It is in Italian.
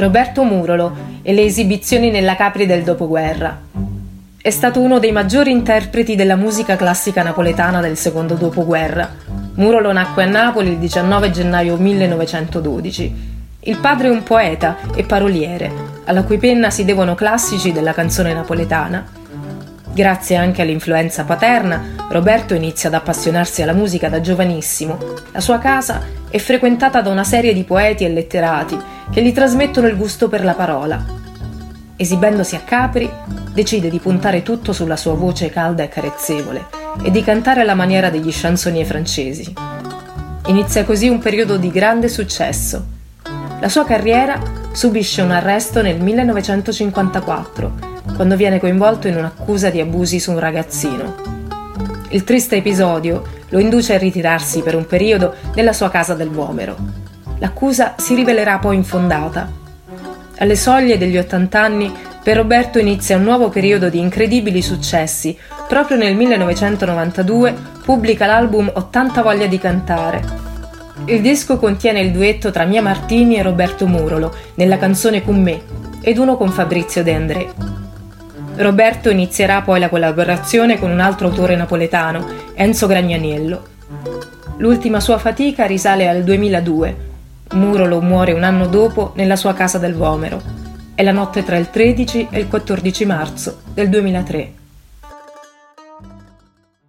Roberto Murolo e le esibizioni nella Capri del dopoguerra. È stato uno dei maggiori interpreti della musica classica napoletana del secondo dopoguerra. Murolo nacque a Napoli il 19 gennaio 1912. Il padre è un poeta e paroliere, alla cui penna si devono classici della canzone napoletana. Grazie anche all'influenza paterna, Roberto inizia ad appassionarsi alla musica da giovanissimo. La sua casa è frequentata da una serie di poeti e letterati che gli trasmettono il gusto per la parola. Esibendosi a Capri, decide di puntare tutto sulla sua voce calda e carezzevole e di cantare alla maniera degli chansonnier francesi. Inizia così un periodo di grande successo. La sua carriera subisce un arresto nel 1954, quando viene coinvolto in un'accusa di abusi su un ragazzino. Il triste episodio lo induce a ritirarsi per un periodo nella sua casa del Vomero. L'accusa si rivelerà poi infondata. Alle soglie degli 80 anni, per Roberto inizia un nuovo periodo di incredibili successi. Proprio nel 1992 pubblica l'album 80 voglia di cantare. Il disco contiene il duetto tra Mia Martini e Roberto Murolo nella canzone Con me ed uno con Fabrizio De André. Roberto inizierà poi la collaborazione con un altro autore napoletano, Enzo Gragnaniello. L'ultima sua fatica risale al 2002. Murolo muore un anno dopo nella sua casa del Vomero. È la notte tra il 13 e il 14 marzo del 2003.